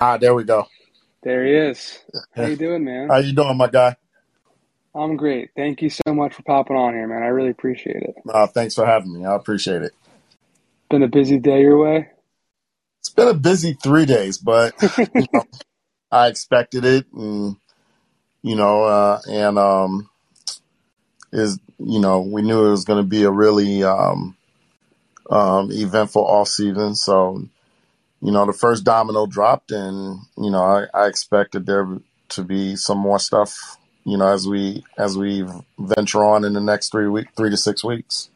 Ah, there we go. There he is. How you doing, man? How you doing, my guy? I'm great. Thank you so much for popping on here, man. I really appreciate it. Uh, thanks for having me. I appreciate it. Been a busy day your way? It's been a busy three days, but you know, I expected it, and you know, uh, and um, is you know, we knew it was going to be a really um, um, eventful off season. So, you know, the first domino dropped, and you know, I, I expected there to be some more stuff you know, as we as we venture on in the next three week, three to six weeks.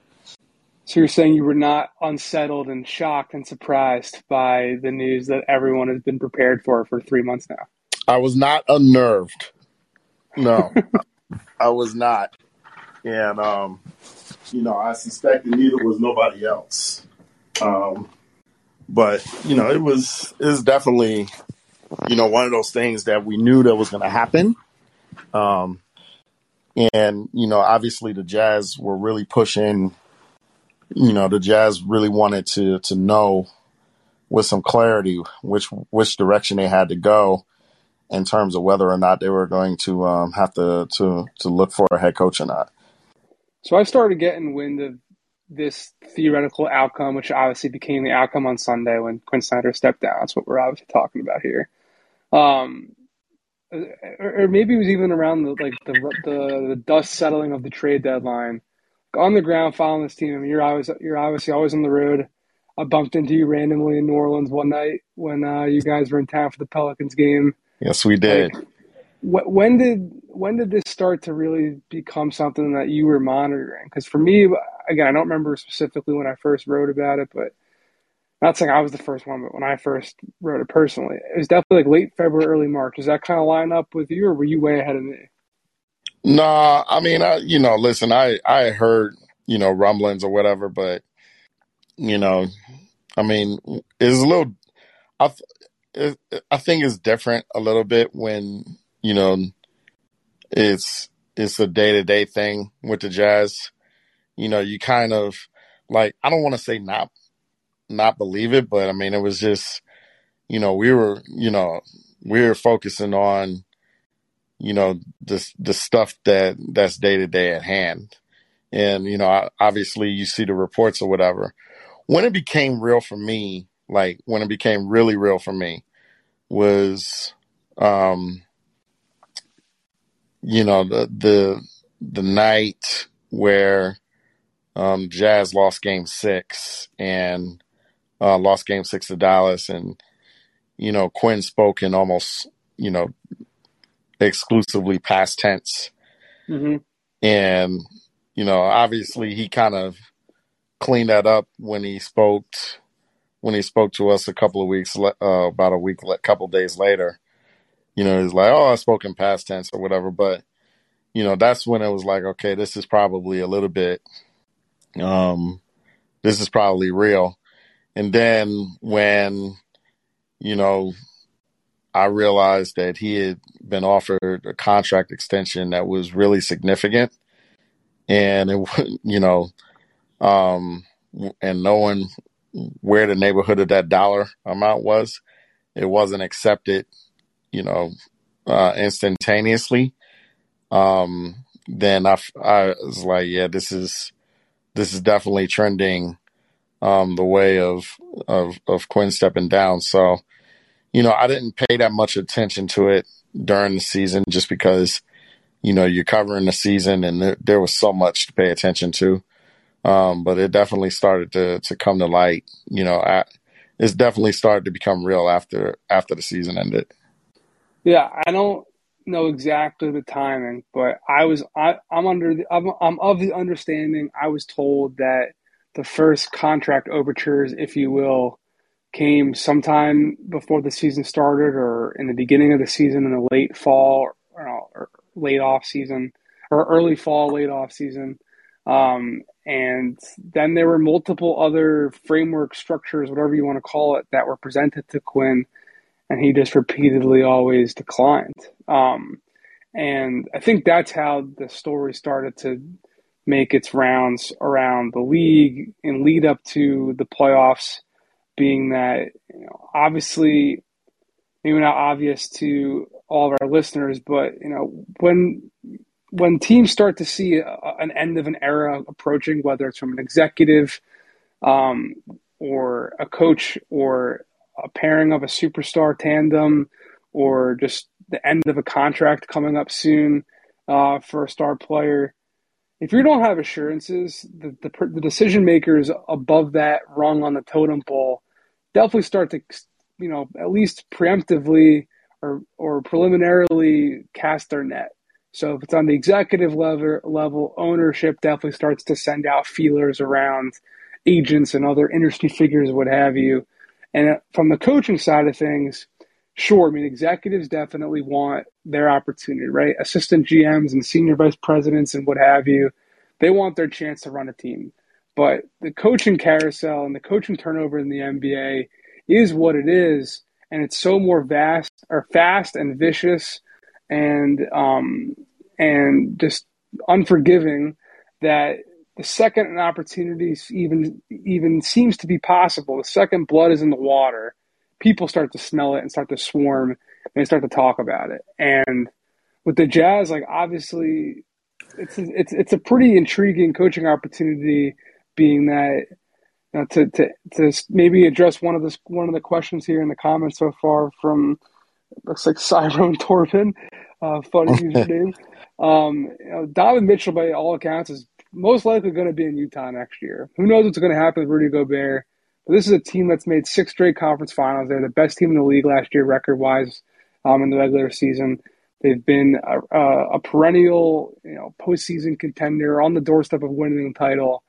So you're saying you were not unsettled and shocked and surprised by the news that everyone has been prepared for for three months now. I was not unnerved. No, I was not, and um, you know, I suspect neither was nobody else. Um, but you know, it was it was definitely, you know, one of those things that we knew that was going to happen um, and, you know, obviously the Jazz were really pushing, you know, the Jazz really wanted to, to know with some clarity which, which direction they had to go in terms of whether or not they were going to um, have to, to, to look for a head coach or not. So I started getting wind of this theoretical outcome, which obviously became the outcome on Sunday when Quin Snyder stepped down. That's what we're obviously talking about here. Um, or maybe it was even around the like the, the the dust settling of the trade deadline. On the ground following this team, I mean, you're always you're obviously always on the road. I bumped into you randomly in New Orleans one night when uh, you guys were in town for the Pelicans game. Yes, we did. Like, when did when did this start to really become something that you were monitoring? Because for me, again, I don't remember specifically when I first wrote about it, but not saying I was the first one, but when I first wrote it personally, it was definitely like late February, early March. Does that kind of line up with you, or were you way ahead of me? Nah, I mean, I you know, listen, I I heard you know rumblings or whatever, but you know, I mean, it's a little. I I think it's different a little bit when you know it's it's a day to day thing with the Jazz. You know, you kind of like I don't want to say not not believe it, but I mean, it was just, you know, we were, you know, we were focusing on, you know, the the stuff that that's day to day at hand, and you know, obviously you see the reports or whatever. When it became real for me, like when it became really real for me, was, um, you know, the the the night where um, Jazz lost Game Six, and uh, lost game six to Dallas, and you know Quin spoke in almost you know exclusively past tense, mm-hmm. and you know obviously he kind of cleaned that up when he spoke when he spoke to us a couple of weeks uh, about a week couple days later. You know he's like, oh, I spoke in past tense or whatever, but you know that's when it was like, okay, this is probably a little bit um this is probably real and then when, you know, I realized that he had been offered a contract extension that was really significant. And it, you know, um, and knowing where the neighborhood of that dollar amount was, it wasn't accepted, you know, uh, instantaneously. Um, then I, I was like, yeah, this is, this is definitely trending um, the way of, of, of Quin stepping down. So, you know, I didn't pay that much attention to it during the season just because, you know, you're covering the season and there, there was so much to pay attention to. Um, but it definitely started to, to come to light, you know, it's definitely started to become real after, after the season ended. Yeah. I don't know exactly the timing, but I was, I, I'm under the, I'm, I'm of the understanding I was told that the first contract overtures, if you will, came sometime before the season started or in the beginning of the season in the late fall or, or late off season or early fall, late off season. Um, and then there were multiple other framework structures, whatever you want to call it, that were presented to Quin, and he just repeatedly always declined. Um, and I think that's how the story started to make its rounds around the league and lead up to the playoffs being that you know, obviously maybe not obvious to all of our listeners, but you know when when teams start to see a, an end of an era approaching, whether it's from an executive um, or a coach or pairing of a superstar tandem or just the end of a contract coming up soon uh, for a star player. If you don't have assurances, the, the, the decision makers above that rung on the totem pole definitely start to, you know, at least preemptively or, or preliminarily cast their net. So if it's on the executive level, level, ownership definitely starts to send out feelers around agents and other industry figures, what have you. And from the coaching side of things, sure, I mean, executives definitely want their opportunity, right? Assistant GMs and senior vice presidents and what have you, they want their chance to run a team. But the coaching carousel and the coaching turnover in the NBA is what it is, and it's so more vast or fast and vicious, and um, and just unforgiving that the second an opportunity even even seems to be possible, the second blood is in the water, people start to smell it and start to swarm and they start to talk about it. And with the Jazz, like obviously, it's it's it's a pretty intriguing coaching opportunity, being that you know, to to to maybe address one of the one of the questions here in the comments so far from looks like Cyrone Torben, uh, funny username. Um, you know, Donovan Mitchell, by all accounts, is most likely going to be in Utah next year. Who knows what's going to happen with Rudy Gobert? But this is a team that's made six straight conference finals. They're the best team in the league last year, record wise, um, in the regular season. They've been a, a, perennial, you know, postseason contender on the doorstep of winning the title.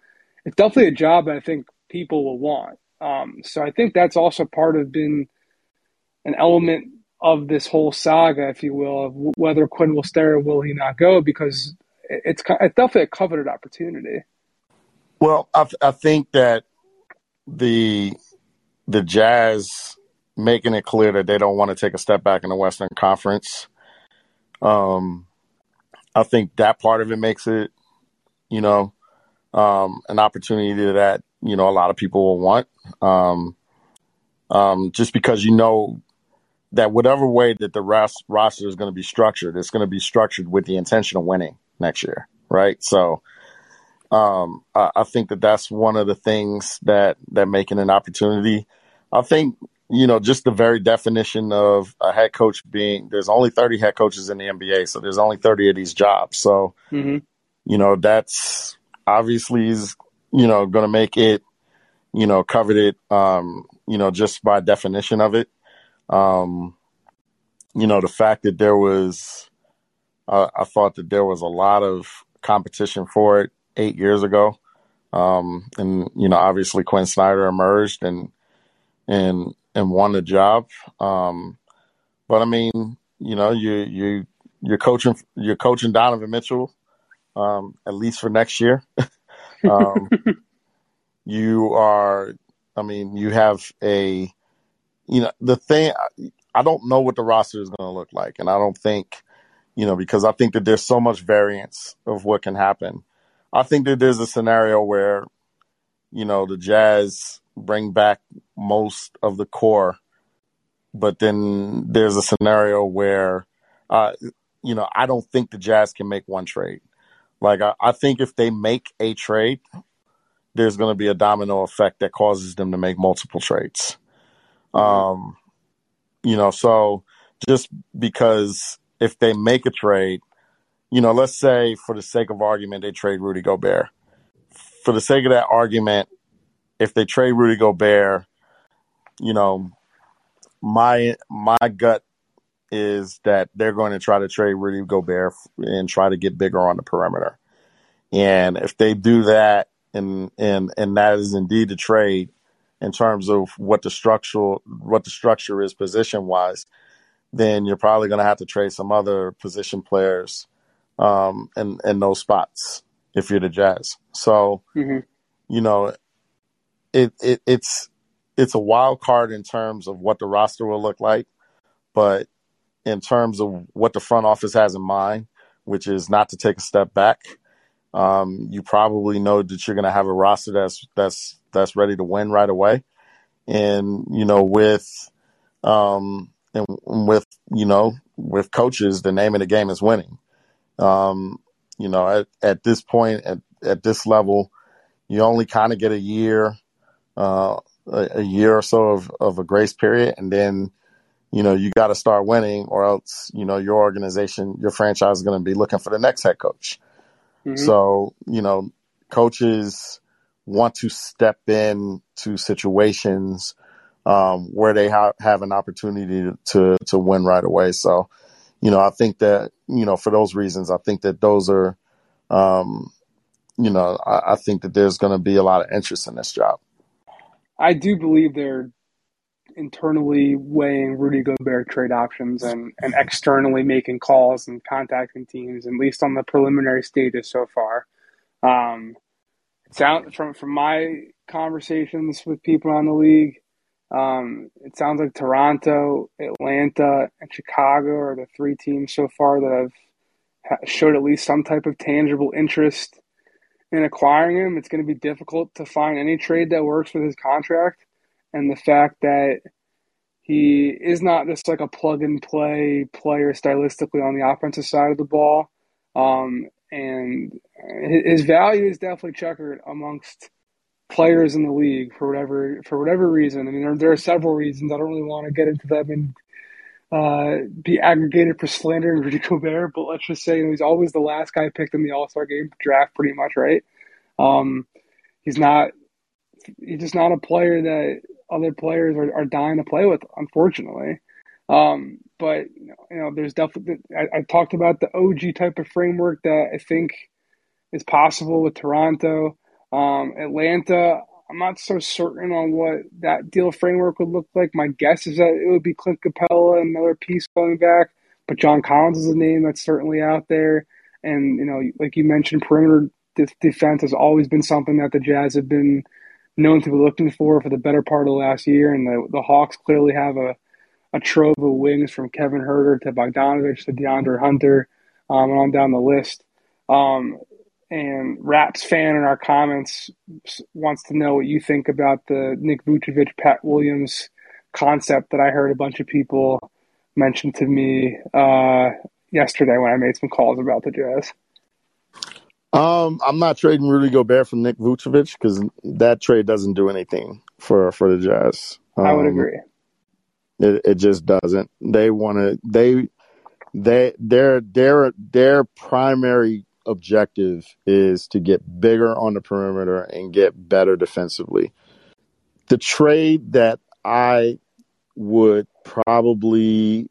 It's definitely a job that I think people will want. Um, so I think that's also part of been an element of this whole saga, if you will, of whether Quin will stay or will he not go, because it's, it's definitely a coveted opportunity. Well, I, I think that the the Jazz making it clear that they don't want to take a step back in the Western Conference. Um, I think that part of it makes it, you know, um, an opportunity that you know a lot of people will want. Um, um, just because you know that whatever way that the roster is going to be structured, it's going to be structured with the intention of winning next year, right? So um, I, I, think that that's one of the things that that making an opportunity. I think you know just the very definition of a head coach being there's only 30 head coaches in the NBA, so there's only 30 of these jobs. So mm-hmm. you know that's obviously is you know going to make it you know coveted um, you know just by definition of it. Um, you know the fact that there was uh, I thought that there was a lot of competition for it eight years ago. Um, and you know, obviously Quin Snyder emerged and and and won the job. Um, but I mean, you know, you you you're coaching you're coaching Donovan Mitchell um, at least for next year. um, you are, I mean, you have a, you know, the thing. I don't know what the roster is going to look like, and I don't think, you know, because I think that there's so much variance of what can happen. I think that there's a scenario where, you know, the Jazz bring back most of the core, but then there's a scenario where, uh, you know, I don't think the Jazz can make one trade. Like, I, I think if they make a trade, there's going to be a domino effect that causes them to make multiple trades. Um, you know, so just because if they make a trade, you know, let's say for the sake of argument, they trade Rudy Gobert. For the sake of that argument, if they trade Rudy Gobert, you know, my my gut is that they're going to try to trade Rudy Gobert and try to get bigger on the perimeter. And if they do that, and and and that is indeed a trade in terms of what the structural what the structure is position wise, then you're probably going to have to trade some other position players um, in in those spots if you're the Jazz. So, mm-hmm. you know, it, it it's it's a wild card in terms of what the roster will look like, but in terms of what the front office has in mind, which is not to take a step back, um, you probably know that you're going to have a roster that's that's that's ready to win right away, and you know with um, and with you know with coaches, the name of the game is winning. Um, you know, at, at this point, at, at this level, you only kind of get a year, uh, a, a, year or so of, of a grace period, and then you know you got to start winning, or else you know your organization, your franchise is going to be looking for the next head coach. Mm-hmm. So you know, coaches want to step in to situations um, where they ha- have an opportunity to to win right away. So, you know, I think that you know for those reasons, I think that those are, um, you know, I, I think that there's going to be a lot of interest in this job. I do believe they're internally weighing Rudy Gobert trade options and, and externally making calls and contacting teams, at least on the preliminary stages so far. Um, sound from from my conversations with people on the league, um, it sounds like Toronto, Atlanta, and Chicago are the three teams so far that have showed at least some type of tangible interest in acquiring him. It's going to be difficult to find any trade that works with his contract, and the fact that he is not just like a plug and play player stylistically on the offensive side of the ball. Um, and his value is definitely checkered amongst players in the league for whatever for whatever reason. I mean, there, there are several reasons. I don't really want to get into them and uh, be aggregated for slandering Rudy Gobert, but let's just say you know, he's always the last guy picked in the All Star game draft, pretty much, right? Um, he's not. He's just not a player that other players are, are dying to play with, unfortunately. Um, but you know, there's definitely I, I, talked about the OG type of framework that I think is possible with Toronto, um, Atlanta. I'm not so certain on what that deal framework would look like. My guess is that it would be Clint Capela, another piece going back, but John Collins is a name that's certainly out there. And you know, like you mentioned, perimeter defense has always been something that the Jazz have been known to be looking for for the better part of the last year, and the the Hawks clearly have a a trove of wings from Kevin Huerter to Bogdanovich to DeAndre Hunter, um, and on down the list. Um, and Raps fan in our comments wants to know what you think about the Nick Vucevic, Pat Williams concept that I heard a bunch of people mention to me uh, yesterday when I made some calls about the Jazz. Um, I'm not trading Rudy Gobert for Nick Vucevic because that trade doesn't do anything for for the Jazz. Um, I would um, agree. It, it just doesn't. They want to. They they their their their primary objective is to get bigger on the perimeter and get better defensively. The trade that I would probably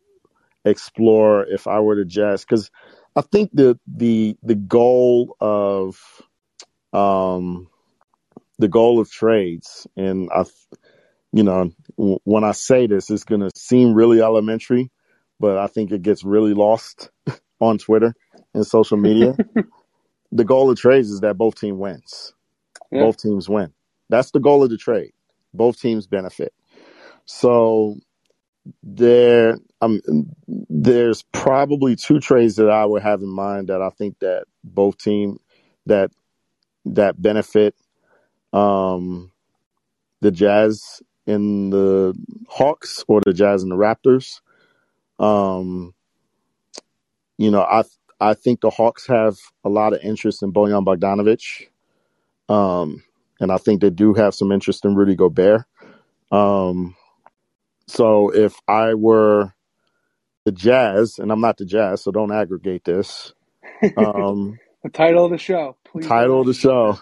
explore if I were to Jazz, because I think the the the goal of um the goal of trades, and I you know, when I say this, it's going to seem really elementary, but I think it gets really lost on Twitter and social media. the goal of trades is that both team wins. Yeah. Both teams win. That's the goal of the trade. Both teams benefit. So there, um, there's probably two trades that I would have in mind that I think that both team that that benefit um, the Jazz in the Hawks or the Jazz and the Raptors. Um, you know, I I think the Hawks have a lot of interest in Bojan Bogdanovic. Um, and I think they do have some interest in Rudy Gobert. Um, so if I were the Jazz, and I'm not the Jazz, so don't aggregate this. Um, the title of the show. Please title of the show.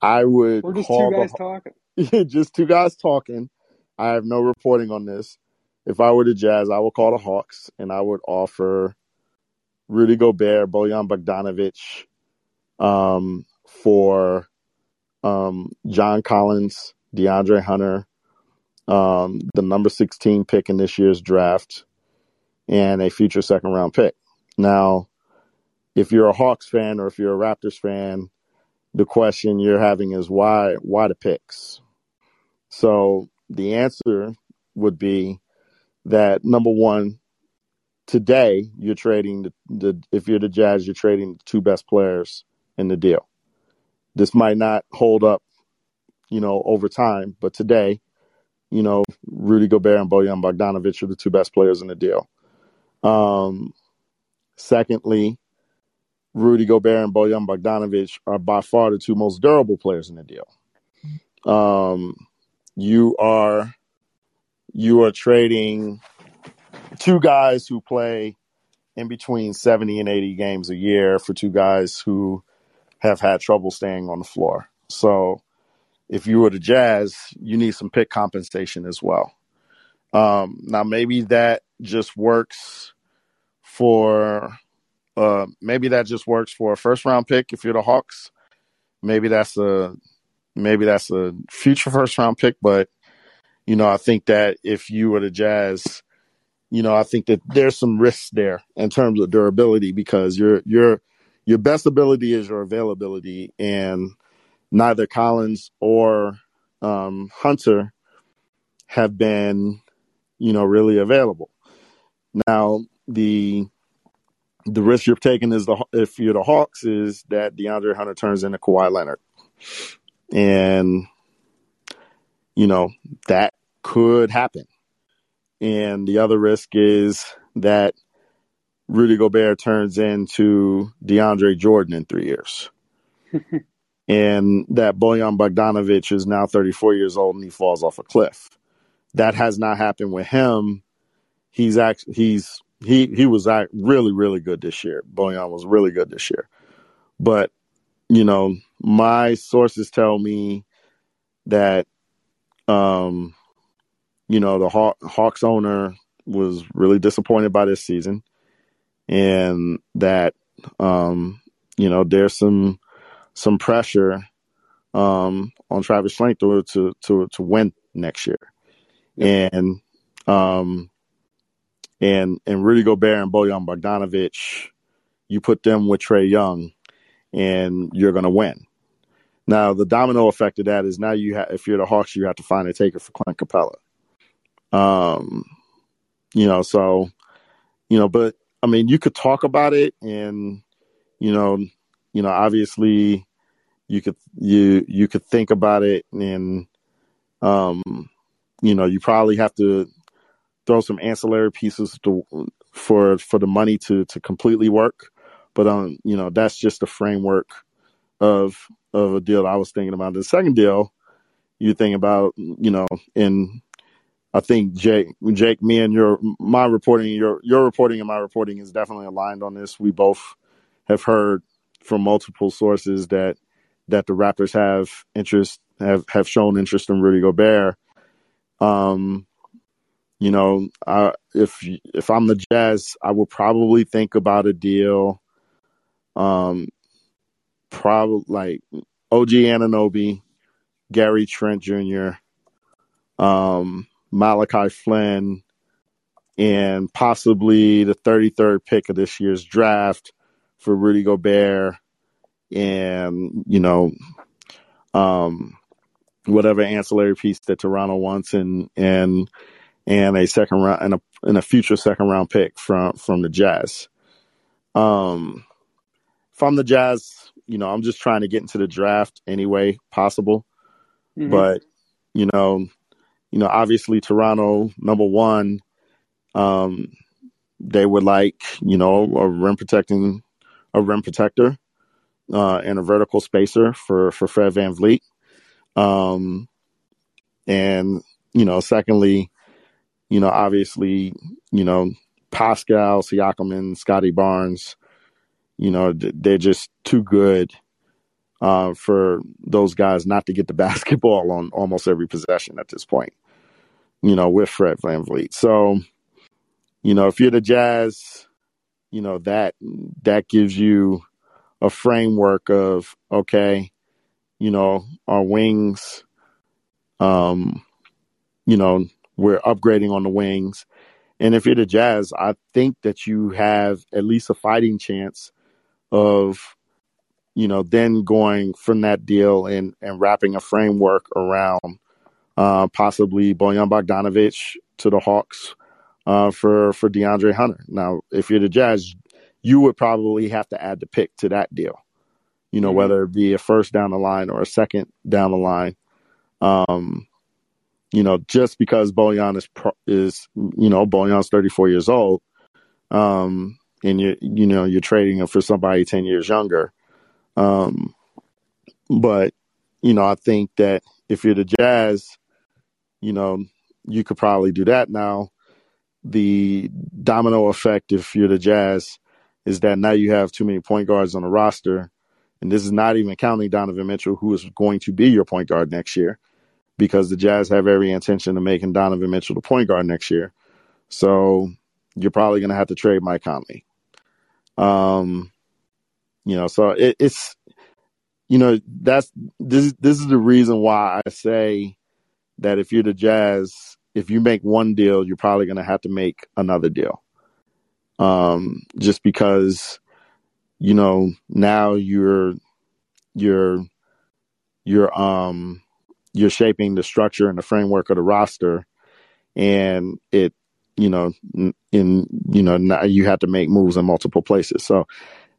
I would. We're just two guys the, talking. just two guys talking. I have no reporting on this. If I were the Jazz, I would call the Hawks and I would offer Rudy Gobert, Bojan Bogdanovic um, for um, John Collins, DeAndre Hunter, um, the number 16 pick in this year's draft, and a future second round pick. Now, if you're a Hawks fan or if you're a Raptors fan, the question you're having is why why the picks? So the answer would be that number one, today you're trading the, the if you're the Jazz, you're trading the two best players in the deal. This might not hold up, you know, over time, but today, you know, Rudy Gobert and Bojan Bogdanovic are the two best players in the deal. Um, secondly, Rudy Gobert and Bojan Bogdanovic are by far the two most durable players in the deal. Um, you are you are trading two guys who play in between 70 and 80 games a year for two guys who have had trouble staying on the floor. So if you were the Jazz, you need some pick compensation as well. Um, now, maybe that just works for uh, maybe that just works for a first round pick if you're the Hawks. Maybe that's a maybe that's a future first round pick, but you know, I think that if you were the Jazz, you know, I think that there's some risks there in terms of durability because your your your best ability is your availability, and neither Collins or um, Hunter have been, you know, really available. Now the the risk you're taking is the if you're the Hawks is that DeAndre Hunter turns into Kawhi Leonard, and you know that could happen. And the other risk is that Rudy Gobert turns into DeAndre Jordan in three years. and that Bojan Bogdanovic is now 34 years old and he falls off a cliff. That has not happened with him. He's actually he's he he was really really good this year. Bojan was really good this year, but you know my sources tell me that um you know, the Haw- Hawks owner was really disappointed by this season, and that um, you know there's some some pressure um, on Travis Schlenk to to to, win next year, yep. and um, and and Rudy Gobert and Bojan Bogdanovic, you put them with Trae Young, and you're going to win. Now the domino effect of that is now you have if you're the Hawks, you have to find a taker for Clint Capela. Um, you know, so you know, but I mean, you could talk about it, and you know, you know, obviously, you could you you could think about it, and um, you know, you probably have to throw some ancillary pieces to for for the money to to completely work. But um, you know, that's just the framework of of a deal I was thinking about. The second deal you think about, you know, in I think Jake, Jake, me and your my reporting, your your reporting and my reporting is definitely aligned on this. We both have heard from multiple sources that that the Raptors have interest have have shown interest in Rudy Gobert. Um, you know, I, if if I'm the Jazz, I would probably think about a deal. Um, probably like OG Anunoby, Gary Trent Jr. Um, Malachi Flynn, and possibly the 33rd pick of this year's draft for Rudy Gobert, and you know, um, whatever ancillary piece that Toronto wants, and and and a second round and a and a future second round pick from from the Jazz. Um, from the Jazz, you know, I'm just trying to get into the draft any way possible, mm-hmm. but you know, you know, obviously Toronto, number one, um, they would like, you know, a rim protecting, a rim protector, uh, and a vertical spacer for, for Fred VanVleet. Um, and, you know, secondly, you know, obviously, you know, Pascal, Siakam, and Scottie Barnes, you know, they're just too good uh, for those guys not to get the basketball on almost every possession at this point you know, with Fred Van VanVleet. So, you know, if you're the Jazz, you know, that that gives you a framework of okay, you know, our wings um, you know, we're upgrading on the wings. And if you're the Jazz, I think that you have at least a fighting chance of, you know, then going from that deal and, and wrapping a framework around uh, possibly Bojan Bogdanovic to the Hawks uh, for for DeAndre Hunter. Now, if you're the Jazz, you would probably have to add the pick to that deal. You know, mm-hmm. whether it be a first down the line or a second down the line. Um, you know, just because Bojan is is you know Bojan's 34 years old, um, and you you know you're trading him for somebody 10 years younger, um, but you know I think that if you're the Jazz, you know you could probably do that now. The domino effect, if you're the Jazz, is that now you have too many point guards on the roster, and this is not even counting Donovan Mitchell, who is going to be your point guard next year because the Jazz have every intention of making Donovan Mitchell the point guard next year. So you're probably going to have to trade Mike Conley. Um, you know, so it, it's you know that's this this is the reason why I say that if you're the Jazz, if you make one deal, you're probably going to have to make another deal. Um, just because you know now you're you're you're um you're shaping the structure and the framework of the roster, and it, you know, in you know now you have to make moves in multiple places. So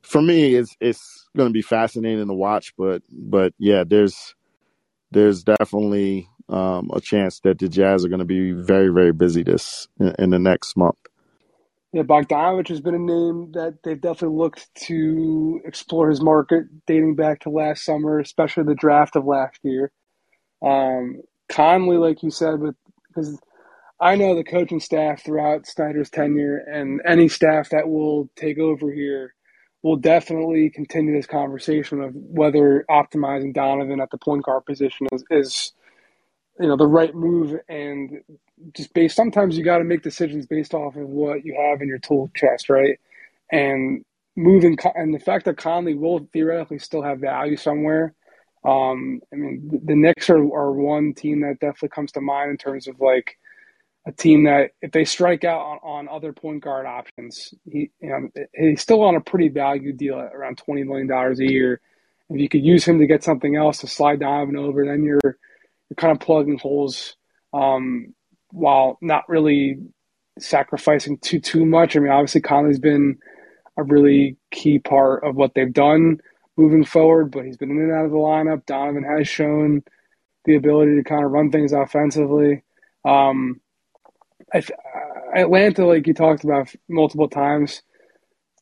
for me, it's it's going to be fascinating to watch. But but yeah, there's there's definitely um, a chance that the Jazz are going to be very very busy this in, in the next month. Yeah, Bogdanovic has been a name that they've definitely looked to explore his market dating back to last summer, especially the draft of last year. Um, Conley, like you said, with because I know the coaching staff throughout Snyder's tenure and any staff that will take over here will definitely continue this conversation of whether optimizing Donovan at the point guard position is, is you know the right move. And just based sometimes you got to make decisions based off of what you have in your tool chest right? And moving and the fact that Conley will theoretically still have value somewhere um, I mean, the, the Knicks are, are one team that definitely comes to mind in terms of like a team that if they strike out on, on other point guard options, he you know he's still on a pretty value deal at around twenty million dollars a year. If you could use him to get something else to slide Donovan over, then you're you're kind of plugging holes um, while not really sacrificing too too much. I mean, obviously Conley's been a really key part of what they've done moving forward, but he's been in and out of the lineup. Donovan has shown the ability to kind of run things offensively. Um, I, Atlanta, like you talked about multiple times,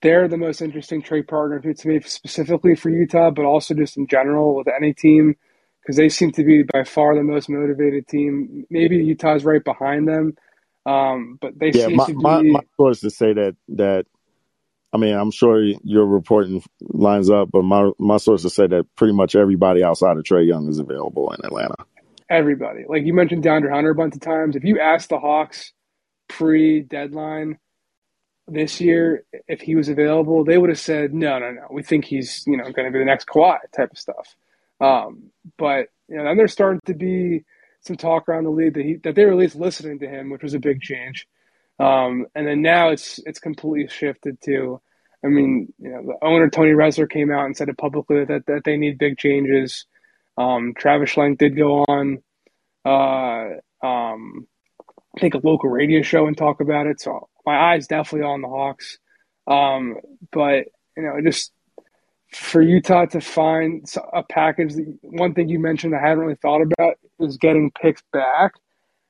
they're the most interesting trade partner to me specifically for Utah, but also just in general with any team because they seem to be by far the most motivated team. Maybe Utah's right behind them, um, but they yeah. seem My, to be. my, my sources to say that that I mean, I'm sure your reporting lines up, but my my sources to say that pretty much everybody outside of Trae Young is available in Atlanta. Everybody, like you mentioned, DeAndre Hunter a bunch of times. If you ask the Hawks pre deadline this year if he was available, they would have said, "No, no, no. We think he's you know going to be the next Kawhi type of stuff." Um, but you know, then there's starting to be some talk around the league that he that they were at least listening to him, which was a big change. Um, and then now it's it's completely shifted to, I mean, you know, the owner Tony Ressler came out and said it publicly that that they need big changes. Um, Travis Schlenk did go on, uh, um, Think a local radio show and talk about it. So my eyes definitely on the Hawks. Um, but you know, just for Utah to find a package. One thing you mentioned I hadn't really thought about is getting picks back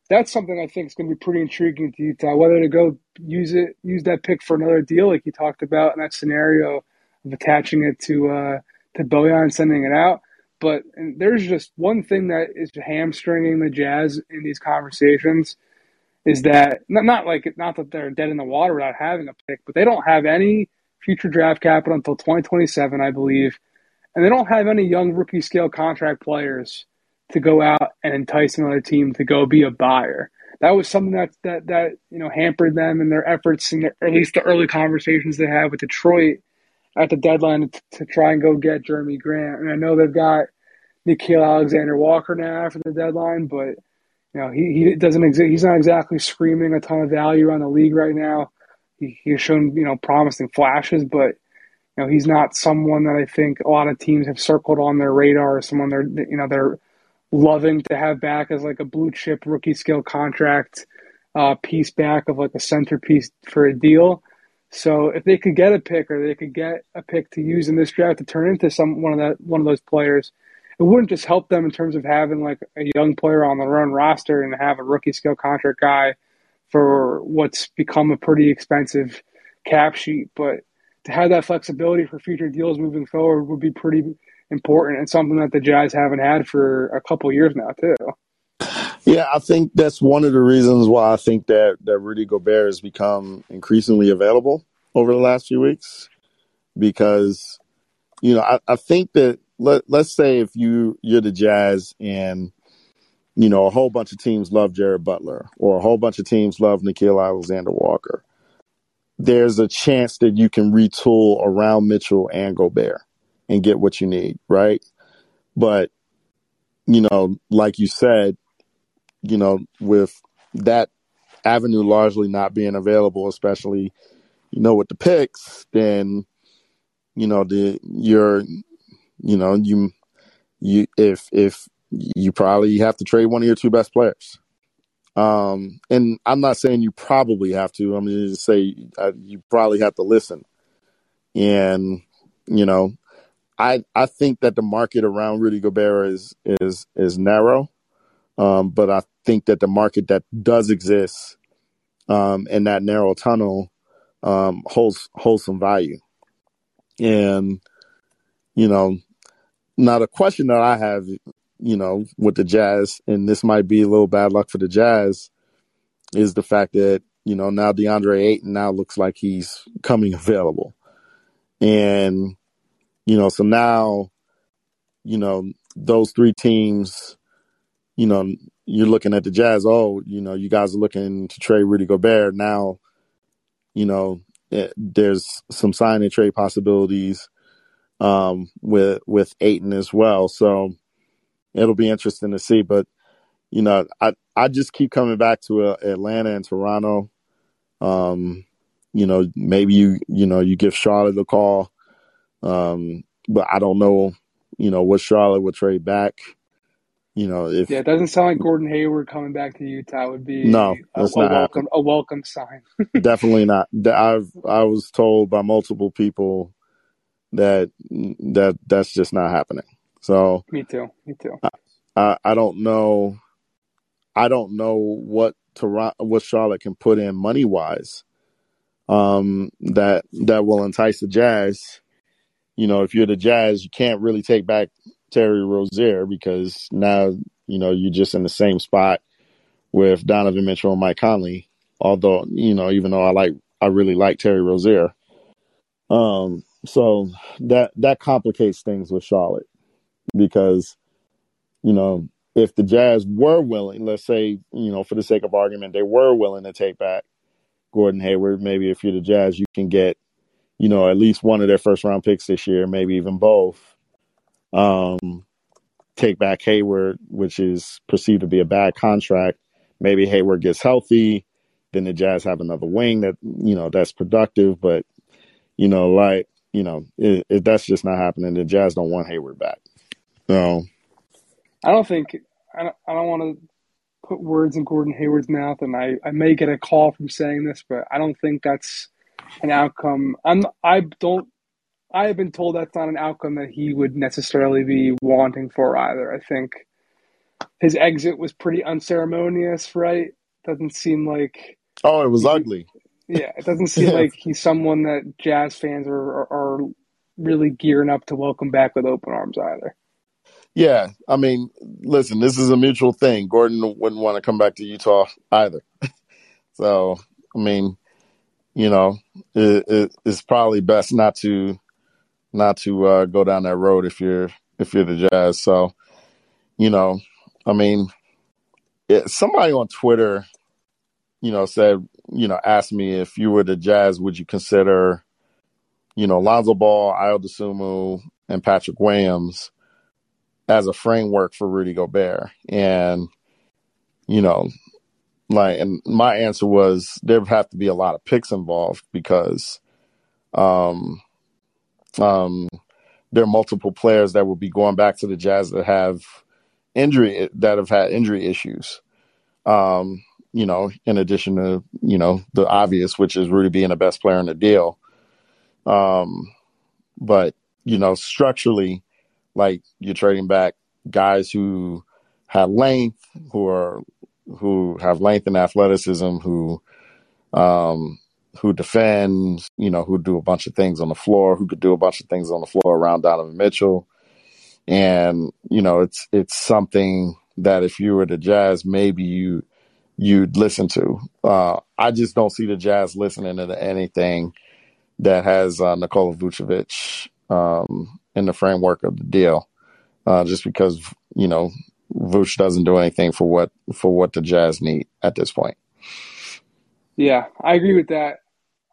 that's something I think is going to be pretty intriguing to Utah. Whether to go use it, use that pick for another deal, like you talked about in that scenario of attaching it to uh, to Bojan and sending it out. But there's just one thing that is hamstringing the Jazz in these conversations is that not, not like not that they're dead in the water without having a pick, but they don't have any future draft capital until 2027, I believe, and they don't have any young rookie scale contract players to go out and entice another team to go be a buyer. That was something that that that you know hampered them in their efforts, and at least the early conversations they had with Detroit at the deadline to, to try and go get Jerami Grant. And I know they've got Nickeil Alexander Walker now after the deadline, but you know he, he doesn't exist. He's not exactly screaming a ton of value around the league right now. He, he's shown you know promising flashes, but you know he's not someone that I think a lot of teams have circled on their radar. Someone they're you know they're loving to have back as like a blue chip rookie scale contract uh, piece back of like a centerpiece for a deal. So if they could get a pick or they could get a pick to use in this draft to turn into some one of that one of those players, it wouldn't just help them in terms of having like a young player on the run roster and have a rookie scale contract guy for what's become a pretty expensive cap sheet, but to have that flexibility for future deals moving forward would be pretty important and something that the Jazz haven't had for a couple years now too. Yeah, I think that's one of the reasons why I think that that Rudy Gobert has become increasingly available over the last few weeks because you know I, I think that let let's say if you you're the Jazz and you know a whole bunch of teams love Jared Butler or a whole bunch of teams love Nickeil Alexander Walker, there's a chance that you can retool around Mitchell and Gobert and get what you need, right? But you know, like you said, you know, with that avenue largely not being available, especially you know with the picks, then you know the you're you know you you if if you probably have to trade one of your two best players. Um, and I'm not saying you probably have to. I'm going to say uh, you probably have to listen. And you know, I I think that the market around Rudy Gobert is is is narrow, um, but I think that the market that does exist um, in that narrow tunnel um, holds holds some value. And you know, now the question that I have, you know, with the Jazz, and this might be a little bad luck for the Jazz, is the fact that you know now DeAndre Ayton now looks like he's coming available, and you know, so now, you know, those three teams, you know, you're looking at the Jazz. Oh, you know, you guys are looking to trade Rudy Gobert now. You know, it, there's some sign and trade possibilities um, with with Ayton as well. So it'll be interesting to see. But you know, I I just keep coming back to uh, Atlanta and Toronto. Um, you know, maybe you you know you give Charlotte a call, um, but I don't know. You know what Charlotte would trade back. You know, if yeah, it doesn't sound like Gordon Hayward coming back to Utah would be no, a, a welcome happening. a welcome sign. Definitely not. I've I was told by multiple people that that that's just not happening. So me too. Me too. I, I don't know. I don't know what Toronto, what Charlotte can put in money wise, um, that that will entice the Jazz. You know, if you're the Jazz, you can't really take back Terry Rozier because now you know you're just in the same spot with Donovan Mitchell and Mike Conley. Although you know, even though I like, I really like Terry Rozier. Um, so that that complicates things with Charlotte because you know if the Jazz were willing, let's say you know for the sake of argument, they were willing to take back Gordon Hayward. Maybe if you're the Jazz, you can get you know at least one of their first round picks this year, maybe even both. Um, take back Hayward, which is perceived to be a bad contract. Maybe Hayward gets healthy, then the Jazz have another wing that you know that's productive. But you know, like you know, it, it, that's just not happening. The Jazz don't want Hayward back. So, I don't think I don't, I don't want to put words in Gordon Hayward's mouth, and I, I may get a call from saying this, but I don't think that's an outcome. I'm I don't I have been told that's not an outcome that he would necessarily be wanting for either. I think his exit was pretty unceremonious, right? Doesn't seem like oh, it was ugly. Yeah, it doesn't seem yeah. like he's someone that Jazz fans are, are, are really gearing up to welcome back with open arms either. Yeah, I mean, listen, this is a mutual thing. Gordon wouldn't want to come back to Utah either. so, I mean, you know, it, it, it's probably best not to not to uh, go down that road if you're if you're the Jazz. So, you know, I mean, it, somebody on Twitter, you know, said you know, asked me if you were the Jazz, would you consider, you know, Lonzo Ball, Ayo Dosunmu, and Patrick Williams as a framework for Rudy Gobert? And, you know, like, and my answer was there would have to be a lot of picks involved because, um, um, there are multiple players that will be going back to the Jazz that have injury that have had injury issues. Um, you know, in addition to, you know, the obvious, which is Rudy being the best player in the deal. Um, but, you know, structurally, like you're trading back guys who have length, who are who have length and athleticism, who um, who defend, you know, who do a bunch of things on the floor, who could do a bunch of things on the floor around Donovan Mitchell. And, you know, it's it's something that if you were the Jazz, maybe you you'd listen to. Uh, I just don't see the Jazz listening to anything that has uh, Nikola Vucevic um, in the framework of the deal, uh, just because you know Vuce doesn't do anything for what for what the Jazz need at this point. Yeah, I agree with that.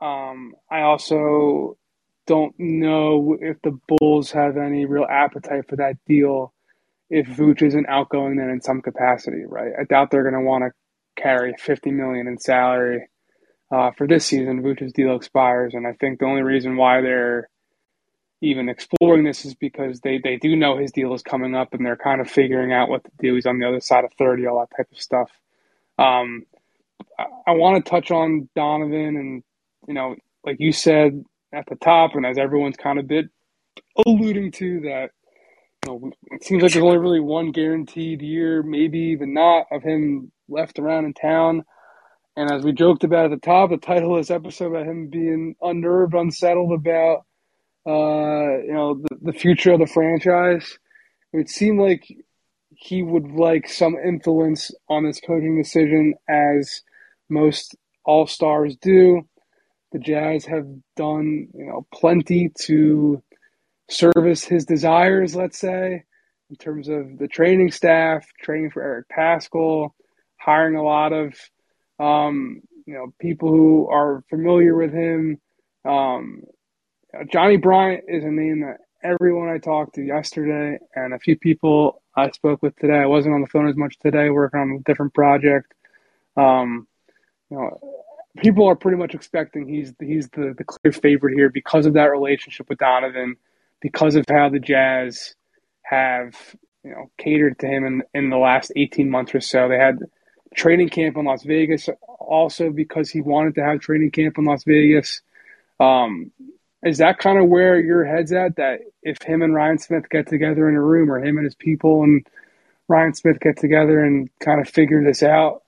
Um, I also don't know if the Bulls have any real appetite for that deal if Vooch isn't outgoing then in some capacity, right? I doubt they're going to want to carry 50 million in salary uh, for this season. Vooch's deal expires, and I think the only reason why they're even exploring this is because they, they do know his deal is coming up and they're kind of figuring out what to do. He's on the other side of 30, all that type of stuff. Um, I, I want to touch on Donovan and, you know, like you said at the top, and as everyone's kind of bit alluding to that, know, it seems like there's only really one guaranteed year, maybe even not, of him left around in town. And as we joked about at the top, the title of this episode about him being unnerved, unsettled about uh, you know, the, the future of the franchise. It would seem like he would like some influence on this coaching decision, as most all stars do. The Jazz have done, you know, plenty to service his desires. Let's say, in terms of the training staff, training for Eric Paschall, hiring a lot of, um, you know, people who are familiar with him, um, Johnny Bryant is a name that everyone I talked to yesterday and a few people I spoke with today. I wasn't on the phone as much today, working on a different project. Um, you know, people are pretty much expecting he's he's the, the clear favorite here because of that relationship with Donovan, because of how the Jazz have you know catered to him in in the last eighteen months or so. They had training camp in Las Vegas, also because he wanted to have training camp in Las Vegas. Um, is that kind of where your head's at? That if him and Ryan Smith get together in a room, or him and his people and Ryan Smith get together and kind of figure this out,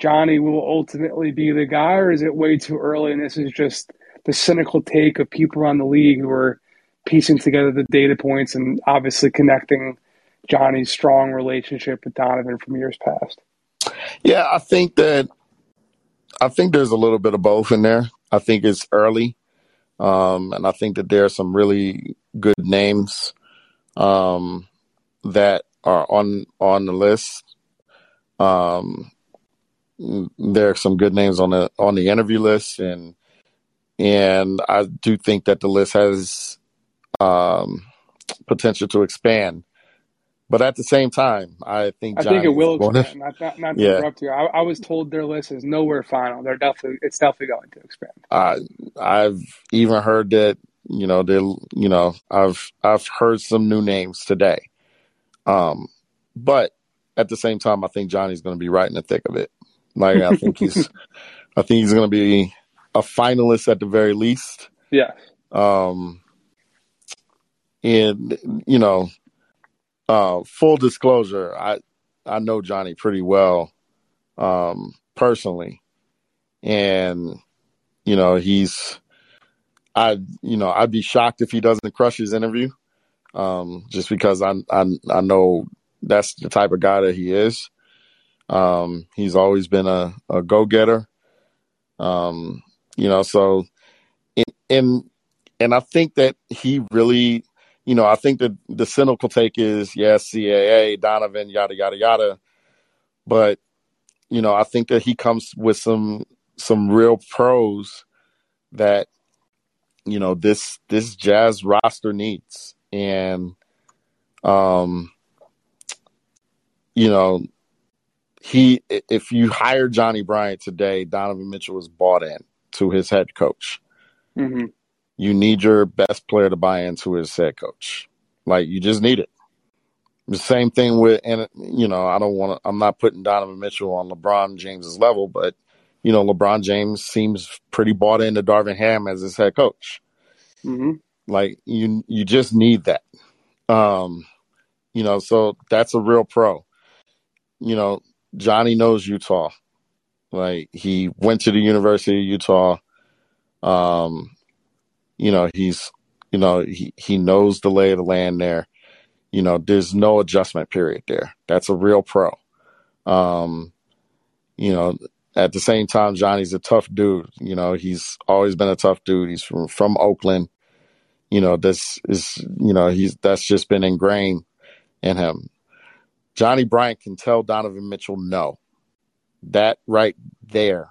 Johnny will ultimately be the guy, or is it way too early? And this is just the cynical take of people around the league who are piecing together the data points and obviously connecting Johnny's strong relationship with Donovan from years past. Yeah, I think that I think there's a little bit of both in there. I think it's early. Um, and I think that there are some really good names um, that are on on the list. Um, there are some good names on the on the interview list, and and I do think that the list has um, potential to expand. But at the same time, I think I think it will expand. Not, not, not to yeah. interrupt you. I, I, was told their list is nowhere final. They're definitely it's definitely going to expand. Uh, I've even heard that you know they you know I've I've heard some new names today. Um, but at the same time, I think Johnny's going to be right in the thick of it. Like I think he's I think he's going to be a finalist at the very least. Yeah. Um, and you know uh, full disclosure, I I know Johnny pretty well um, personally, and you know he's I you know I'd be shocked if he doesn't crush his interview, um, just because I, I I know that's the type of guy that he is. Um, he's always been a, a go getter. Um, you know, so and and I think that he really you know, I think that the cynical take is yes, CAA, Donovan, yada yada yada. But you know, I think that he comes with some some real pros that you know this this jazz roster needs, and um, you know, he if you hire Johnny Bryant today, Donovan Mitchell was bought in to his head coach. Mm-hmm you need your best player to buy into his head coach. Like you just need it. The same thing with, and you know, I don't want to. I'm not putting Donovan Mitchell on LeBron James's level, but you know, LeBron James seems pretty bought into Darvin Ham as his head coach. Mm-hmm. Like you, you just need that. Um, You know, so that's a real pro. You know, Johnny knows Utah. Like he went to the University of Utah. Um, you know, he's you know, he, he knows the lay of the land there. You know, there's no adjustment period there. That's a real pro. Um, you know, at the same time, Johnny's a tough dude. You know, he's always been a tough dude. He's from, from Oakland. You know, this is, you know, he's, that's just been ingrained in him. Johnny Bryant can tell Donovan Mitchell no. That right there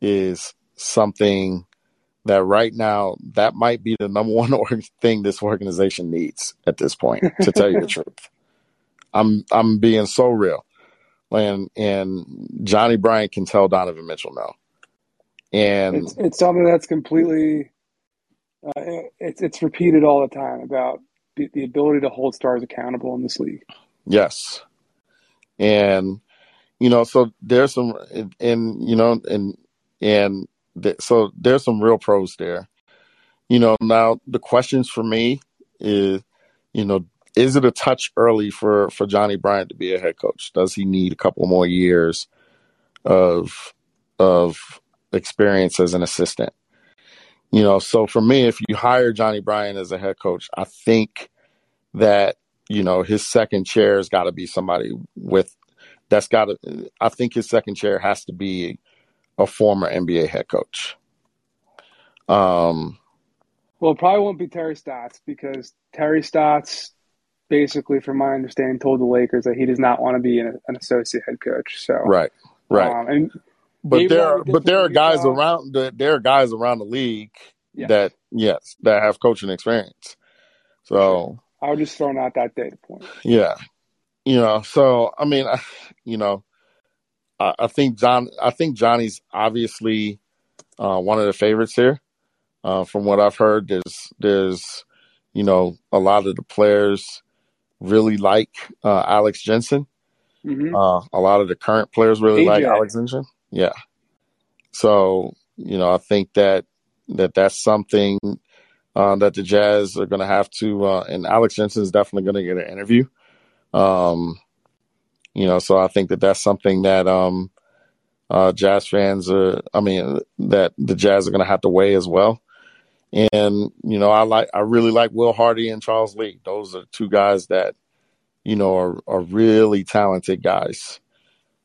is something that right now that might be the number one thing this organization needs at this point. To tell you the truth, I'm I'm being so real, and and Johnny Bryant can tell Donovan Mitchell no, and it's, it's something that's completely uh, it's it's repeated all the time about the, the ability to hold stars accountable in this league. Yes, and you know, so there's some, and, and you know, and and so there's some real pros there. You know, now the questions for me is, you know, is it a touch early for for Johnny Bryant to be a head coach? Does he need a couple more years of of experience as an assistant? You know, so for me, if you hire Johnny Bryant as a head coach, I think that you know his second chair has got to be somebody with that's got to. I think his second chair has to be a former NBA head coach. Um, well, it probably won't be Terry Stotts because Terry Stotts, basically, from my understanding, told the Lakers that he does not want to be an, an associate head coach. So right, right. Um, and but there, are, but there are guys around. The, there are guys around the league yes. that yes that have coaching experience. So I was just throwing out that data point. Yeah, you know. So I mean, I, you know, I, I think John. I think Johnny's obviously uh, one of the favorites here. Uh, from what I've heard, there's there's you know a lot of the players really like uh, Alex Jensen. Mm-hmm. Uh, a lot of the current players really AJ. like Alex Jensen. Yeah. So you know, I think that that that's something uh, that the Jazz are going to have to, uh, and Alex Jensen is definitely going to get an interview. Um, you know, so I think that that's something that um, uh, Jazz fans are. I mean, that the Jazz are going to have to weigh as well. And you know, I like, I really like Will Hardy and Charles Lee. Those are two guys that you know are, are really talented guys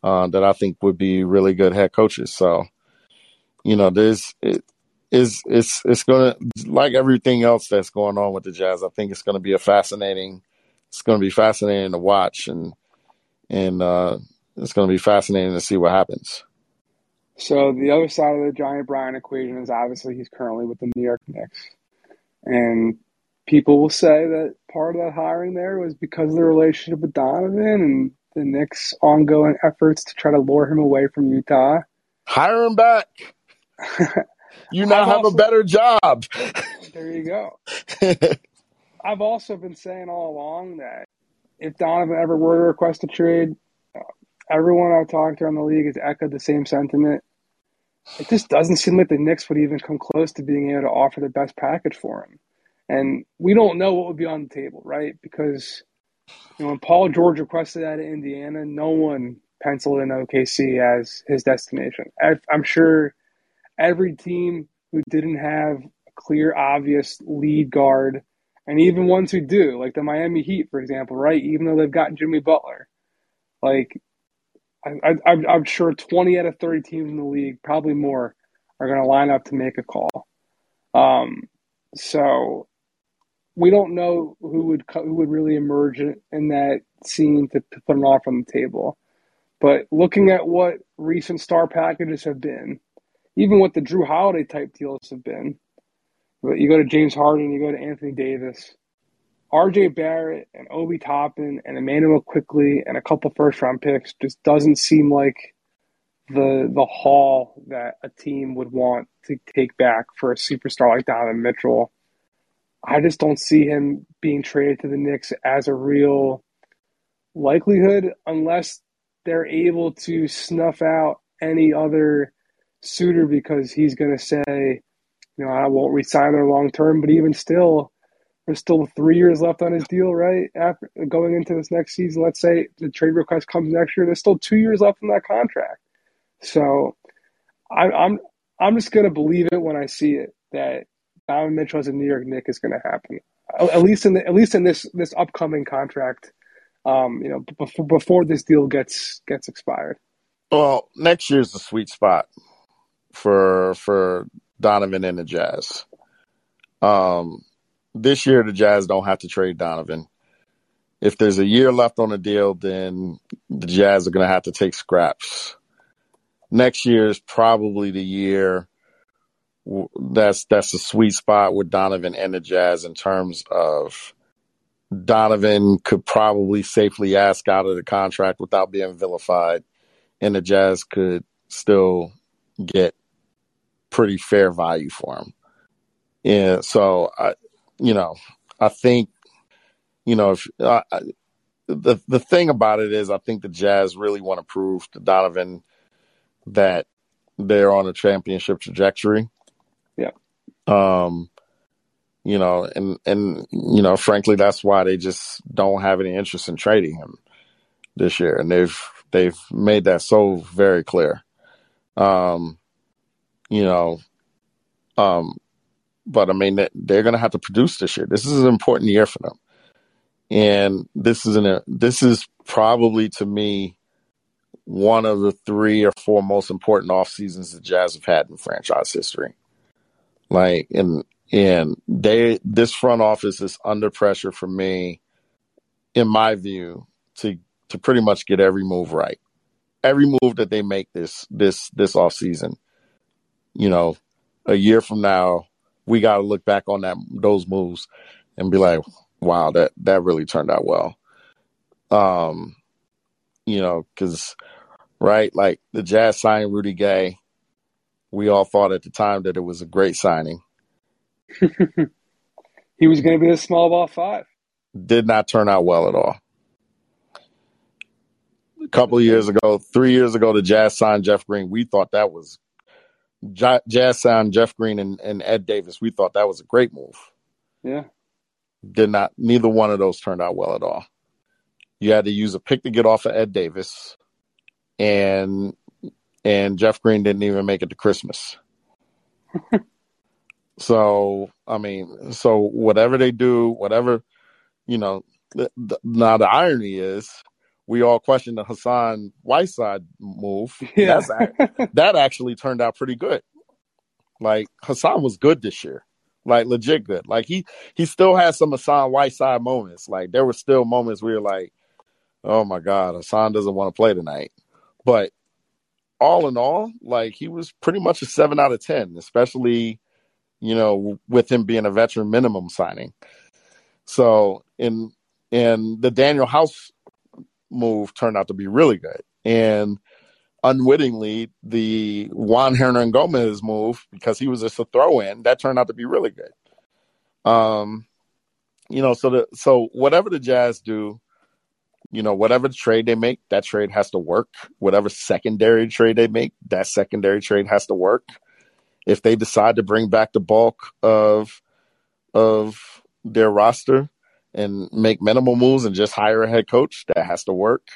uh, that I think would be really good head coaches. So, you know, there's it is it's it's gonna like everything else that's going on with the Jazz. I think it's going to be a fascinating. It's going to be fascinating to watch and and uh, it's going to be fascinating to see what happens. So the other side of the Johnny Bryant equation is obviously he's currently with the New York Knicks, and people will say that part of that hiring there was because of the relationship with Donovan and the Knicks' ongoing efforts to try to lure him away from Utah. Hire him back. you now have a better job. there you go. I've also been saying all along that if Donovan ever were to request a trade, everyone I've talked to in the league has echoed the same sentiment. It just doesn't seem like the Knicks would even come close to being able to offer the best package for him. And we don't know what would be on the table, right? Because you know, when Paul George requested out of Indiana, no one penciled in OKC as his destination. I'm sure every team who didn't have a clear, obvious lead guard – and even ones who do, like the Miami Heat, for example, right? Even though they've got Jimmy Butler, like I, am sure 20 out of 30 teams in the league, probably more, are going to line up to make a call. Um, so we don't know who would who would really emerge in that scene to, to put an offer on the table. But looking at what recent star packages have been, even what the Jrue Holiday type deals have been, you go to James Harden, you go to Anthony Davis, RJ Barrett and Obi Toppin and Immanuel Quickley and a couple first round picks just doesn't seem like the the haul that a team would want to take back for a superstar like Donovan Mitchell. I just don't see him being traded to the Knicks as a real likelihood unless they're able to snuff out any other suitor because he's going to say, you know, I won't resign there long term. But even still, there's still three years left on his deal, right? After going into this next season, let's say the trade request comes next year, there's still two years left in that contract. So I, I'm I'm just gonna believe it when I see it that Donovan Mitchell as a New York Knick is gonna happen. At least in the, at least in this this upcoming contract, um, you know, before before this deal gets gets expired. Well, next year's the sweet spot for for Donovan and the Jazz. Um, this year the Jazz don't have to trade Donovan. If there's a year left on the deal, then the Jazz are going to have to take scraps. Next year is probably the year that's that's a sweet spot with Donovan and the Jazz in terms of Donovan could probably safely ask out of the contract without being vilified, and the Jazz could still get pretty fair value for him. Yeah, so I, you know, I think, you know, if uh, the the thing about it is, I think the Jazz really want to prove to Donovan that they're on a championship trajectory. Yeah. Um, you know, and and you know, frankly, that's why they just don't have any interest in trading him this year, and they've they've made that so very clear. Um, you know, um, but I mean, they're going to have to produce this year. This is an important year for them, and this is an this is probably to me one of the three or four most important off seasons the Jazz have had in franchise history. Like, and and they this front office is under pressure for me, in my view, to to pretty much get every move right. Every move that they make this this this off season, you know, a year from now, we got to look back on that those moves and be like, wow, that that really turned out well. Um, you know, because right, like the Jazz signed Rudy Gay. We all thought at the time that it was a great signing. he was going to be a small ball five. Did not turn out well at all. A couple of years ago, three years ago, the Jazz signed Jeff Green. We thought that was Jazz signed Jeff Green and, and Ed Davis. We thought that was a great move. Yeah. Did not. Neither one of those turned out well at all. You had to use a pick to get off of Ed Davis, and and Jeff Green didn't even make it to Christmas. so I mean, so whatever they do, whatever you know. The, the, now the irony is we all questioned the Hassan Whiteside move. Yeah. that actually turned out pretty good. Like Hassan was good this year. Like legit good. Like he he still has some Hassan Whiteside moments. Like there were still moments where you're like, oh my God, Hassan doesn't want to play tonight. But all in all, like he was pretty much a seven out of ten, especially, you know, with him being a veteran minimum signing. So in in the Danuel House move turned out to be really good. And unwittingly, the Juan Hernangomez move, because he was just a throw in, that turned out to be really good. Um, you know, so the so whatever the Jazz do, you know, whatever trade they make, that trade has to work. Whatever secondary trade they make, that secondary trade has to work. If they decide to bring back the bulk of of their roster, and make minimal moves and just hire a head coach, that has to work.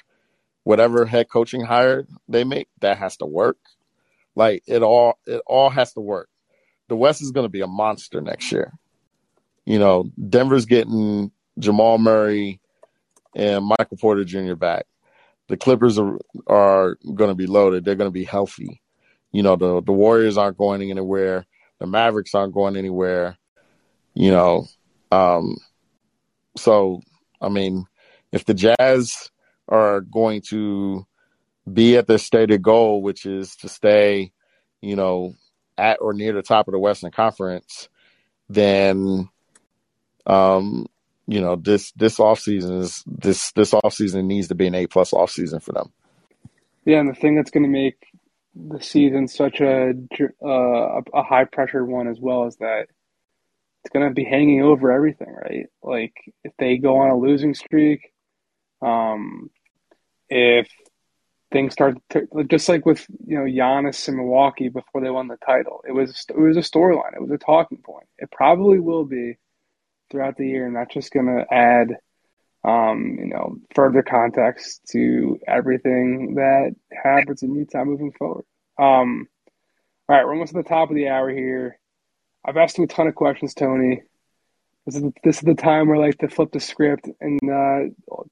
Whatever head coaching hire they make, that has to work. Like it all it all has to work. The West is going to be a monster next year. You know, Denver's getting Jamal Murray and Michael Porter Jr. back. The Clippers are are going to be loaded. They're going to be healthy. You know, the the Warriors aren't going anywhere. The Mavericks aren't going anywhere. You know, um, so, I mean, if the Jazz are going to be at their stated goal, which is to stay, you know, at or near the top of the Western Conference, then um, you know, this this offseason is this this offseason needs to be an A plus offseason for them. Yeah, and the thing that's going to make the season such a uh, a high pressure one as well is that it's going to be hanging over everything, right? Like if they go on a losing streak, um, if things start to, just like with you know Giannis and Milwaukee before they won the title, it was it was a storyline, it was a talking point. It probably will be throughout the year, and that's just going to add, um, you know, further context to everything that happens in Utah moving forward. Um, all right, we're almost at the top of the hour here. I've asked him a ton of questions, Tony. This is this is the time where I like to flip the script and uh,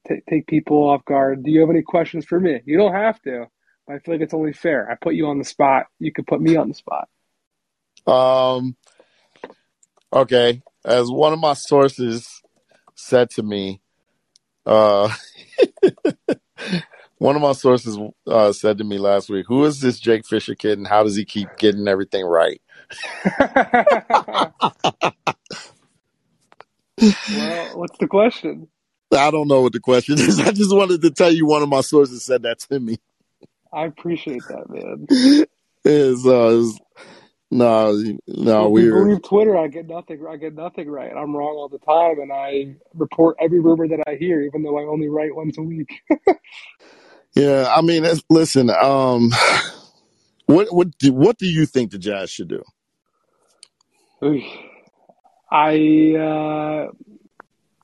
t- take people off guard. Do you have any questions for me? You don't have to. I feel like it's only fair. I put you on the spot. You could put me on the spot. Um. Okay, as one of my sources said to me, uh, one of my sources uh, said to me last week, "Who is this Jake Fisher kid, and how does he keep getting everything right?" Well, what's the question? I don't know what the question is. I just wanted to tell you one of my sources said that to me. I appreciate that, man. Is uh, no, no, we believe Twitter. I get nothing. I get nothing right. I'm wrong all the time, and I report every rumor that I hear, even though I only write once a week. yeah, I mean, listen. Um, what what do, what do you think the Jazz should do? I uh,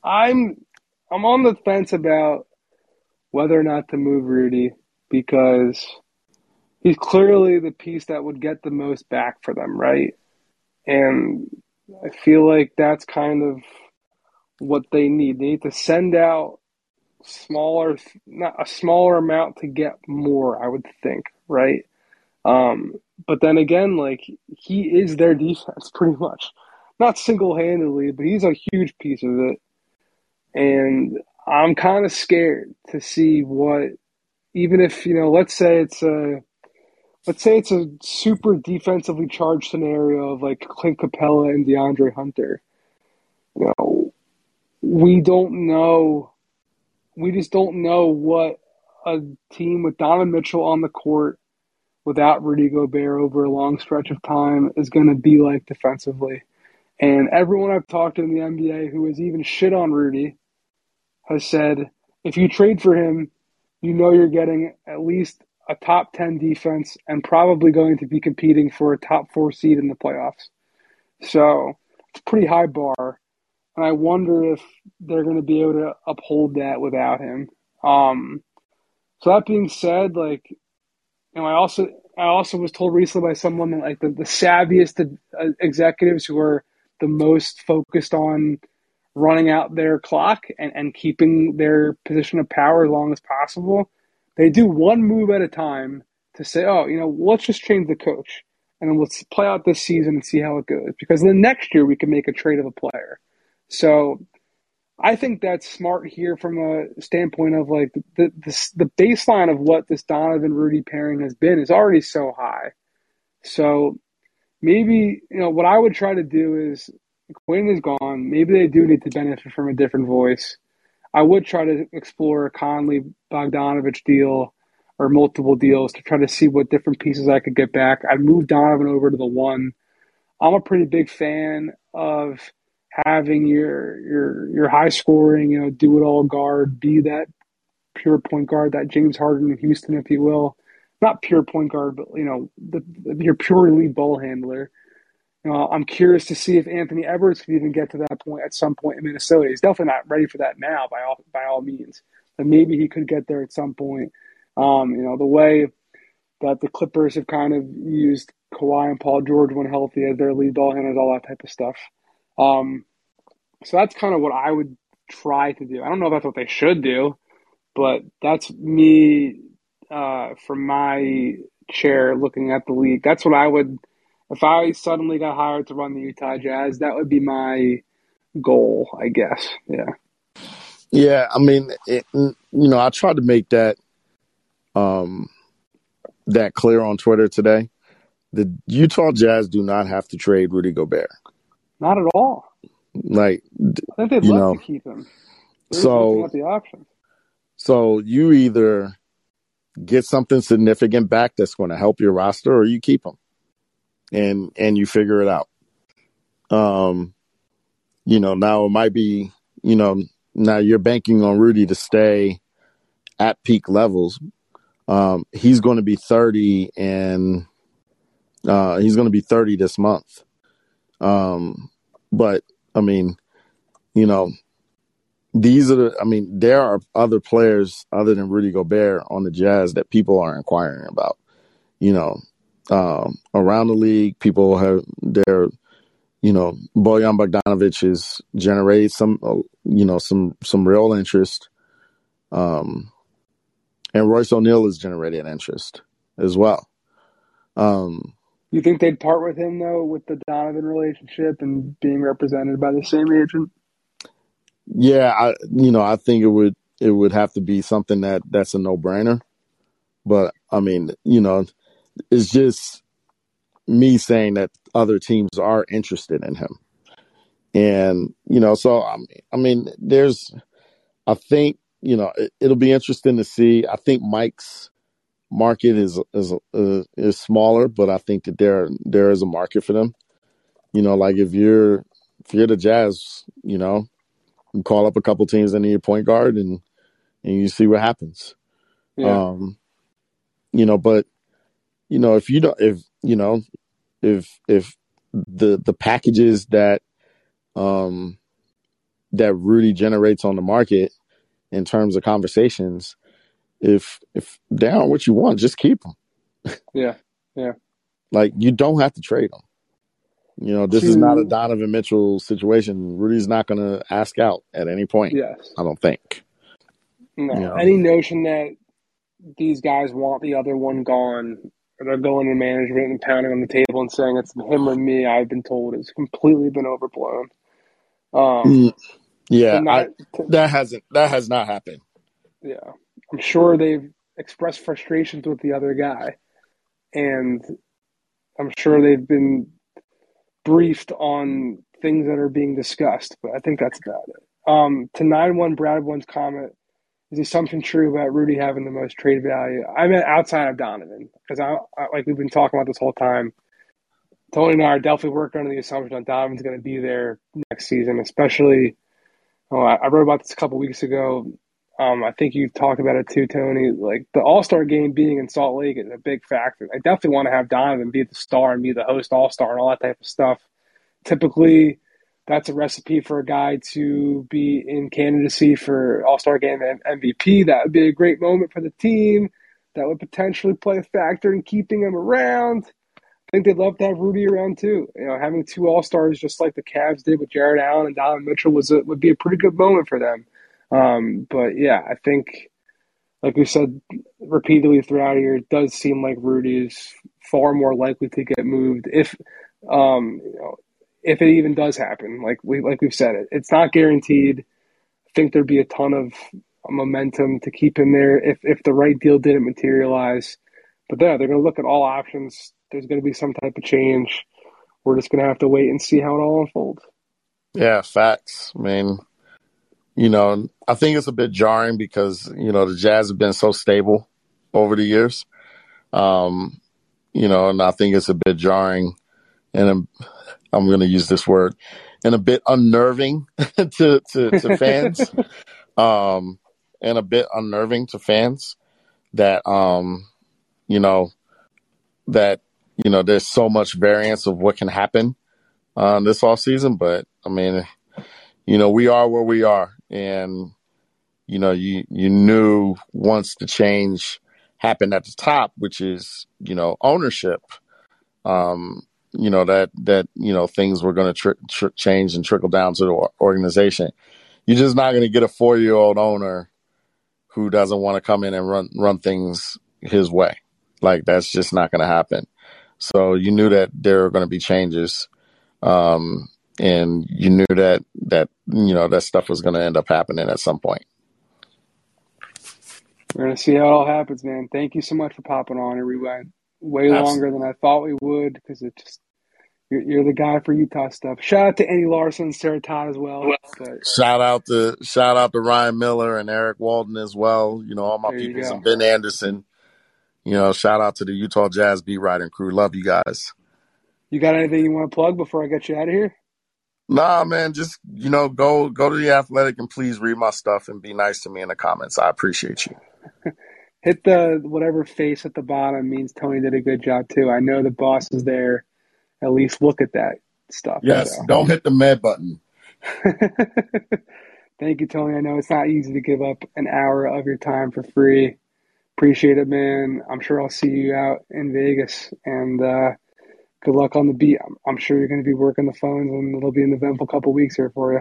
I'm I'm on the fence about whether or not to move Rudy because he's clearly the piece that would get the most back for them, right? And I feel like that's kind of what they need. They need to send out smaller, not a smaller amount to get more. I would think, right? Um, but then again, like he is their defense pretty much, not single handedly, but he's a huge piece of it. And I'm kind of scared to see what, even if you know, let's say it's a let's say it's a super defensively charged scenario of like Clint Capela and DeAndre Hunter. You know, we don't know. We just don't know what a team with Donovan Mitchell on the court without Rudy Gobert over a long stretch of time is going to be like defensively. And everyone I've talked to in the NBA who has even shit on Rudy has said if you trade for him, you know you're getting at least a top 10 defense and probably going to be competing for a top four seed in the playoffs. So it's a pretty high bar. And I wonder if they're going to be able to uphold that without him. Um, so that being said, like, you know, I also I also was told recently by someone that like the, the savviest uh, executives who are the most focused on running out their clock and, and keeping their position of power as long as possible they do one move at a time to say, oh, you know, let's just change the coach and then let's play out this season and see how it goes. Because then next year we can make a trade of a player. So I think that's smart here from a standpoint of like the, the, the baseline of what this Donovan Rudy pairing has been is already so high. So maybe, you know, what I would try to do is Quin is gone. Maybe they do need to benefit from a different voice. I would try to explore a Conley Bogdanovic deal or multiple deals to try to see what different pieces I could get back. I'd move Donovan over to the one. I'm a pretty big fan of having your your your high scoring, you know, do it all guard, be that pure point guard, that James Harden in Houston, if you will. Not pure point guard, but you know, the, the, your pure lead ball handler. I'm curious to see if Anthony Edwards can even get to that point at some point in Minnesota. He's definitely not ready for that now, by all by all means. But maybe he could get there at some point. Um, you know, the way that the Clippers have kind of used Kawhi and Paul George when healthy as their lead ball handlers, all that type of stuff. Um, so that's kind of what I would try to do. I don't know if that's what they should do, but that's me uh, from my chair looking at the league. That's what I would – if I suddenly got hired to run the Utah Jazz, that would be my goal, I guess. Yeah. Yeah, I mean, it, you know, I tried to make that um that clear on Twitter today. The Utah Jazz do not have to trade Rudy Gobert. Not at all. Like I think they'd love know, to keep him. They're so the option. So you either get something significant back that's going to help your roster, or you keep him and and you figure it out. Um, you know, now it might be, you know, now you're banking on Rudy to stay at peak levels. Um, he's going to be 30 and uh, he's going to be 30 this month. Um, but I mean, you know, these are the, I mean, there are other players other than Rudy Gobert on the Jazz that people are inquiring about. You know, um, around the league, people have their, you know, Bojan Bogdanovic has generated some, uh, you know, some some real interest. Um, and Royce O'Neale has generated interest as well. Um, you think they'd part with him though, with the Donovan relationship and being represented by the same agent? Yeah, I you know I think it would it would have to be something that that's a no brainer. But I mean, you know, it's just me saying that other teams are interested in him, and you know, so I mean, I mean, there's, I think you know, it, it'll be interesting to see. I think Mike's market is is uh, is smaller, but I think that there there is a market for them. You know, like if you're if you're the Jazz, you know, you call up a couple teams that need a point guard and and you see what happens. Yeah. Um, you know, but you know, if you don't, if you know, if if the the packages that um that Rudy generates on the market in terms of conversations, if if aren't what you want, just keep them. Yeah, yeah. Like you don't have to trade them. You know, this to, is not a Donovan Mitchell situation. Rudy's not going to ask out at any point. Yes, I don't think. No, you know? any notion that these guys want the other one gone, or they're going to management and pounding on the table and saying it's him or me, I've been told has completely been overblown. Um, mm, yeah, not, I, that hasn't that has not happened. Yeah, I'm sure they've expressed frustrations with the other guy, and I'm sure they've been briefed on things that are being discussed, but I think that's about it. Um, to nine one Brad one's comment is the assumption true about Rudy having the most trade value? I mean, outside of Donovan, because I, I, like we've been talking about this whole time. Tony and I are definitely working under the assumption that Donovan's going to be there next season, especially. Oh, I wrote about this a couple weeks ago. Um, I think you talked about it too, Tony. Like the All Star game being in Salt Lake is a big factor. I definitely want to have Donovan be the star and be the host All Star and all that type of stuff. Typically, that's a recipe for a guy to be in candidacy for All Star game and MVP. That would be a great moment for the team. That would potentially play a factor in keeping him around. I think they'd love to have Rudy around too. You know, having two All Stars just like the Cavs did with Jarrett Allen and Donovan Mitchell was a, would be a pretty good moment for them. Um, but yeah, I think, like we said repeatedly throughout here, it does seem like Rudy is far more likely to get moved if, um, you know, if it even does happen. Like we like we've said it, it's not guaranteed. I think there'd be a ton of momentum to keep him there if if the right deal didn't materialize. But yeah, they're going to look at all options. There's going to be some type of change. We're just going to have to wait and see how it all unfolds. Yeah, facts. I mean, you know, I think it's a bit jarring because, you know, the Jazz have been so stable over the years. Um, you know, and I think it's a bit jarring and I'm, I'm going to use this word and a bit unnerving to, to, to fans. um, and a bit unnerving to fans that, um, you know, that, you know, there's so much variance of what can happen on uh, this off season. But I mean, you know, we are where we are and you know you you knew once the change happened at the top which is you know ownership um you know that that you know things were going to tr- tr- change and trickle down to the organization. You're just not going to get a four year old owner who doesn't want to come in and run run things his way. Like that's just not going to happen. So you knew that there were going to be changes um and you knew that that you know that stuff was going to end up happening at some point. We're gonna see how it all happens, man. Thank you so much for popping on. We went way Absolutely. longer than I thought we would because it just you're, you're, the guy for Utah stuff. Shout out to Andy Larsen, Sarah Todd as well. But, shout out to shout out to Ryan Miller and Eric Walden as well. You know all my people and Ben Anderson. You know, shout out to the Utah Jazz beat writing crew. Love you guys. You got anything you want to plug before I get you out of here? Nah, man, just you know, go go to the athletic and please read my stuff and be nice to me in the comments. I appreciate you. Hit the whatever face at the bottom means Tony did a good job too. I know the boss is there. At least look at that stuff. Yes, so. don't hit the med button. Thank you, Tony. I know it's not easy to give up an hour of your time for free. Appreciate it, man. I'm sure I'll see you out in Vegas, and uh, good luck on the beat. I'm, I'm sure you're going to be working the phones, and it'll be an eventful couple weeks here for you.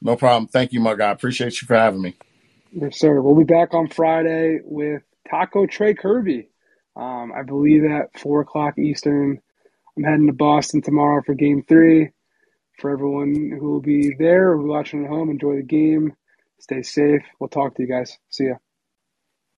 No problem. Thank you, my guy. Appreciate you for having me. Yes, sir. We'll be back on Friday with Taco Trey Kerby. Um, I believe at four o'clock Eastern. I'm heading to Boston tomorrow for Game Three. For everyone who will be there or watching at home, enjoy the game. Stay safe. We'll talk to you guys. See ya.